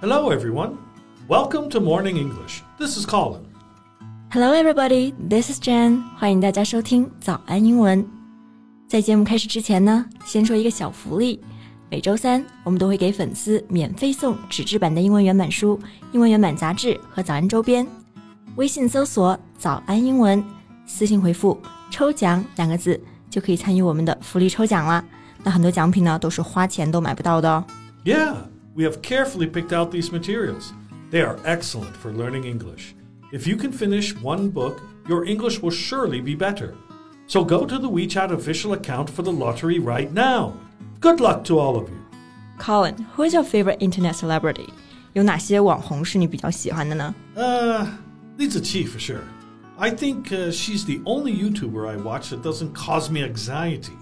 Hello, everyone. Welcome to Morning English. This is Colin. Hello, everybody. This is Jen. 欢迎大家收听早安英文。在节目开始之前呢，先说一个小福利。每周三，我们都会给粉丝免费送纸质版的英文原版书、英文原版杂志和早安周边。微信搜索“早安英文”，私信回复“抽奖”两个字，就可以参与我们的福利抽奖啦。那很多奖品呢，都是花钱都买不到的哦。Yeah, we have carefully picked out these materials. They are excellent for learning English. If you can finish one book, your English will surely be better. So go to the WeChat official account for the lottery right now. Good luck to all of you. Colin, who is your favorite internet celebrity? 有哪些网红是你比较喜欢的呢？ Uh, Lisa Chi for sure. I think uh, she's the only YouTuber I watch that doesn't cause me anxiety.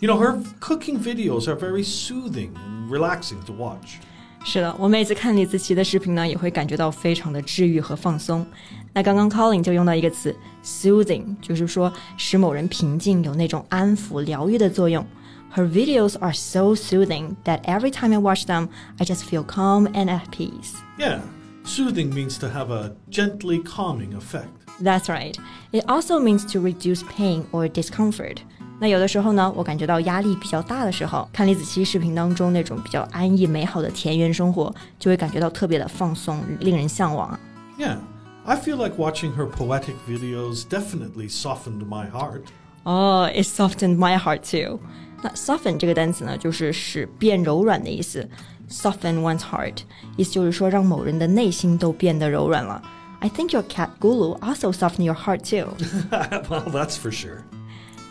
You know, her cooking videos are very soothing and relaxing to watch. 是的，我每次看李子柒的视频呢，也会感觉到非常的治愈和放松。那刚刚 Colin 就用到一个词 soothing，就是说使某人平静，有那种安抚、疗愈的作用。Her videos are so soothing that every time I watch them, I just feel calm and at peace. Yeah, soothing means to have a gently calming effect. That's right. It also means to reduce pain or discomfort. 那有的时候呢，我感觉到压力比较大的时候，看李子柒视频当中那种比较安逸美好的田园生活，就会感觉到特别的放松，令人向往啊。 Yeah, I feel like watching her poetic videos definitely softened my heart. 哦、i t softened my heart too. 那 soften 这个单词呢，就是使变柔软的意思。Soften one's heart，意思就是说让某人的内心都变得柔软了。I think your cat Gulu also softened your heart too. well, that's for sure.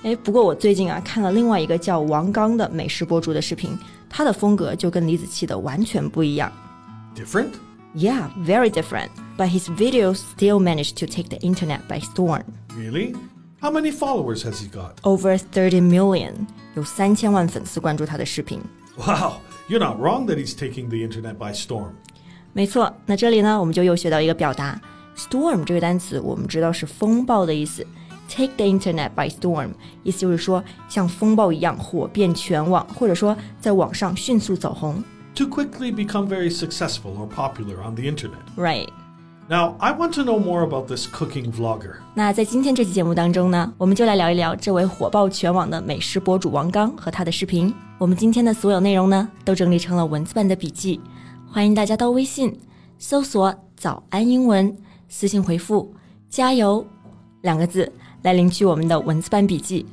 哎，不过我最近啊看了另外一个叫王刚的美食博主的视频，他的风格就跟李子柒的完全不一样。 Different? Yeah, very different. But his videos still managed to take the internet by storm. Really? How many followers has he got? Over 30 million，有三千万粉丝关注他的视频。 Wow, you're not wrong that he's taking the internet by storm. 没错，那这里呢，我们就又学到一个表达，storm 这个单词，我们知道是风暴的意思。 Take the internet by storm，意思就是说像风暴一样火遍全网，或者说在网上迅速走红。 To quickly become very successful or popular on the internet. Right。 Now, I want to know more about this cooking vlogger. 那在今天这期节目当中呢，我们就来聊一聊这位火爆全网的美食博主王刚和他的视频。我们今天的所有内容呢，都整理成了文字版的笔记，欢迎大家到微信搜索“早安英文”，私信回复“加油”两个字 来领取我们的文字版笔记。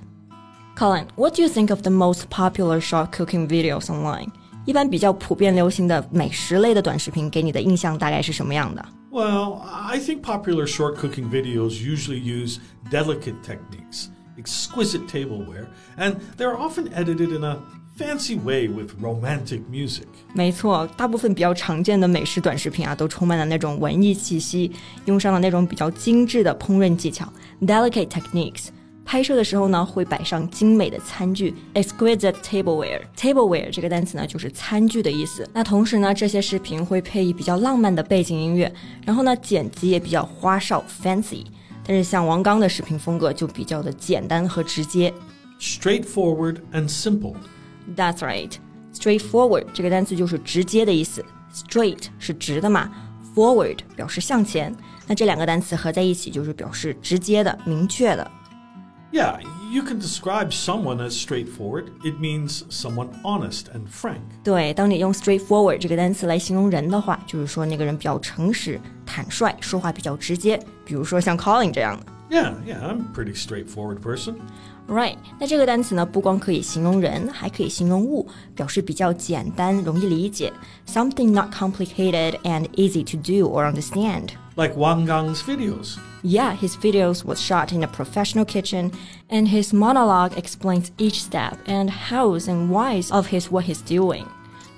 Colin, what do you think of the most popular short cooking videos online? 一般比较普遍流行的美食类的短视频，给你的印象大概是什么样的？ Well, I think popular short cooking videos usually use delicate techniques, exquisite tableware, and they're often edited in a fancy way with romantic music. 没错，大部分比较常见的美食短视频啊，都充满了那种文艺气息，用上了那种比较精致的烹饪技巧 （delicate techniques）。拍摄的时候呢，会摆上精美的餐具 （exquisite tableware）。tableware 这个单词呢，就是餐具的意思。那同时呢，这些视频会配以比较浪漫的背景音乐，然后呢，剪辑也比较花哨 （fancy）。但是像王刚的视频风格就比较的简单和直接。 Straightforward and simple. That's right. Straightforward 这个单词就是直接的意思。Straight 是直的嘛，forward 表示向前。那这两个单词合在一起就是表示直接的、明确的。 Yeah, you can describe someone as straightforward. It means someone honest and frank. 对，当你用 straightforward 这个单词来形容人的话，就是说那个人比较诚实、坦率，说话比较直接。比如说像 Colin 这样的。 Yeah, yeah, I'm a pretty straightforward person. Right，那这个单词呢，不光可以形容人，还可以形容物，表示比较简单、容易理解，something not complicated and easy to do or understand。 Like Wang Gang's videos. Yeah, his videos was shot in a professional kitchen, and his monologue explains each step and hows and whys of his what he's doing.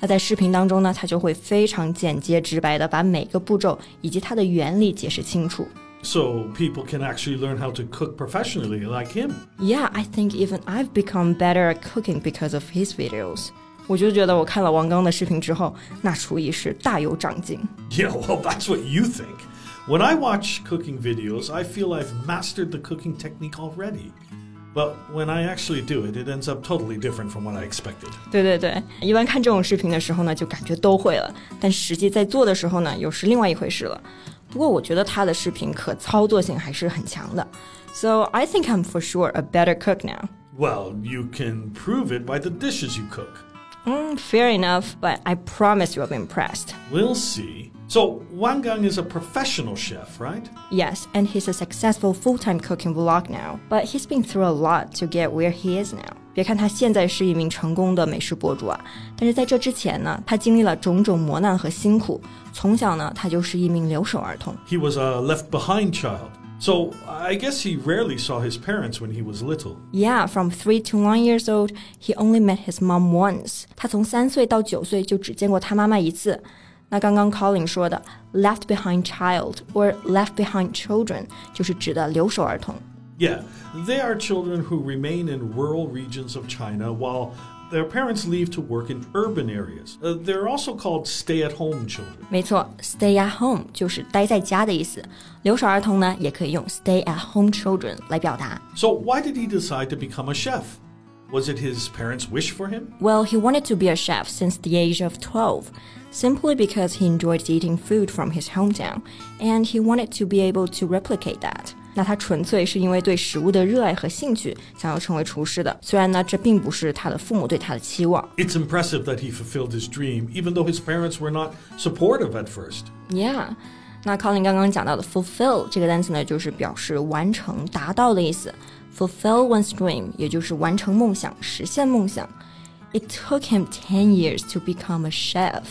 那在视频当中呢，他就会非常简洁直白的把每个步骤以及它的原理解释清楚。 So people can actually learn how to cook professionally like him. Yeah, I think even I've become better at cooking because of his videos. 我就觉得我看了王刚的视频之后，那厨艺是大有长进。 Yeah, well, that's what you think. When I watch cooking videos, I feel I've mastered the cooking technique already. But when I actually do it, it ends up totally different from what I expected. 对对对，一般看这种视频的时候呢，就感觉都会了，但实际在做的时候呢，又是另外一回事了。 不过我觉得他的视频可操作性还是很强的。So I think I'm for sure a better cook now. Well, you can prove it by the dishes you cook. Mm, fair enough, but I promise you'll be impressed. We'll see. So, Wang Gang is a professional chef, right? Yes, and he's a successful full-time cooking vlog now. But he's been through a lot to get where he is now. 别看他现在是一名成功的美食博主啊，但是在这之前呢，他经历了种种磨难和辛苦。从小呢，他就是一名留守儿童。He was a left behind child. So I guess he rarely saw his parents when he was little. Yeah, from three to one years old, he only met his mom once. 他从三岁到九岁就只见过他妈妈一次。那刚刚 Colin 说的 left behind child or left behind children 就是指的留守儿童。 Yeah, they are children who remain in rural regions of China while their parents leave to work in urban areas. Uh, they're also called stay-at-home children. 没错，stay at home 就是待在家的意思。留守儿童呢，也可以用 stay at home children 来表达。So why did he decide to become a chef? Was it his parents' wish for him? Well, he wanted to be a chef since the age of 12, simply because he enjoyed eating food from his hometown, and he wanted to be able to replicate that. 那他纯粹是因为对食物的热爱和兴趣，想要成为厨师的。虽然呢，这并不是他的父母对他的期望。It's impressive that he fulfilled his dream, even though his parents were not supportive at first. Yeah. 那 Colin 刚刚讲到的 fulfill 这个单词呢，就是表示完成、达到的意思。Fulfill one's dream，也就是完成梦想、实现梦想。It took him ten years to become a chef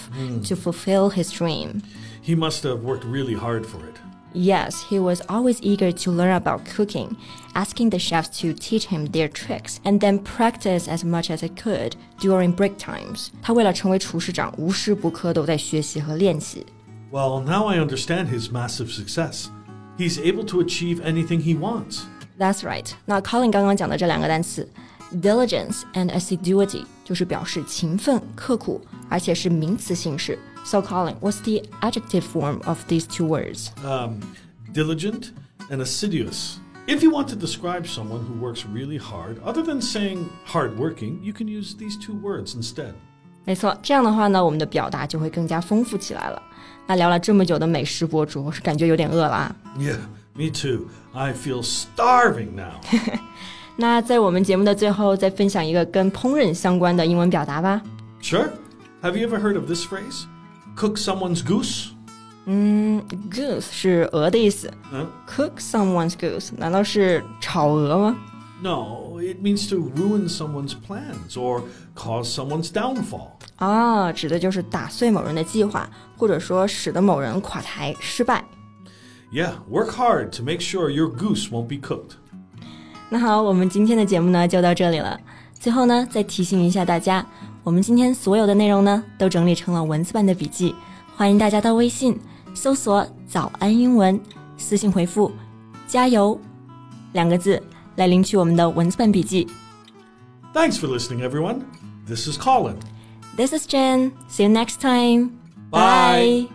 to fulfill his dream. He must have worked really hard for it. Yes, he was always eager to learn about cooking, asking the chefs to teach him their tricks, and then practice as much as he could during break times. 他为了成为厨师长，无时不刻都在学习和练习。Well, now I understand his massive success. He's able to achieve anything he wants. That's right. 那 Colin 刚刚讲的这两个单词，diligence and assiduity，就是表示勤奋、刻苦，而且是名词形式。 so, Colin, what's the adjective form of these two words? Um, diligent and assiduous. If you want to describe someone who works really hard, other than saying hardworking, you can use these two words instead. 没错，这样的话呢，我们的表达就会更加丰富起来了。那聊了这么久的美食博主，我是感觉有点饿了啊。Yeah, me too. I feel starving now. 那在我们节目的最后，再分享一个跟烹饪相关的英文表达吧。Sure. Have you ever heard of this phrase? cook someone's goose? 嗯，goose 是鹅的意思。嗯，cook someone's goose 难道是炒鹅吗？No, it means to ruin someone's plans or cause someone's downfall. 啊，指的就是打碎某人的计划，或者说使得某人垮台失败。Yeah, work hard to make sure your goose won't be cooked. 那好，我们今天的节目呢就到这里了。最后呢，再提醒一下大家。 我们今天所有的内容呢，都整理成了文字版的笔记，欢迎大家到微信搜索“早安英文”，私信回复“加油”两个字来领取我们的文字版笔记。Thanks for listening, everyone. This is Colin. This is Jen. See you next time. Bye.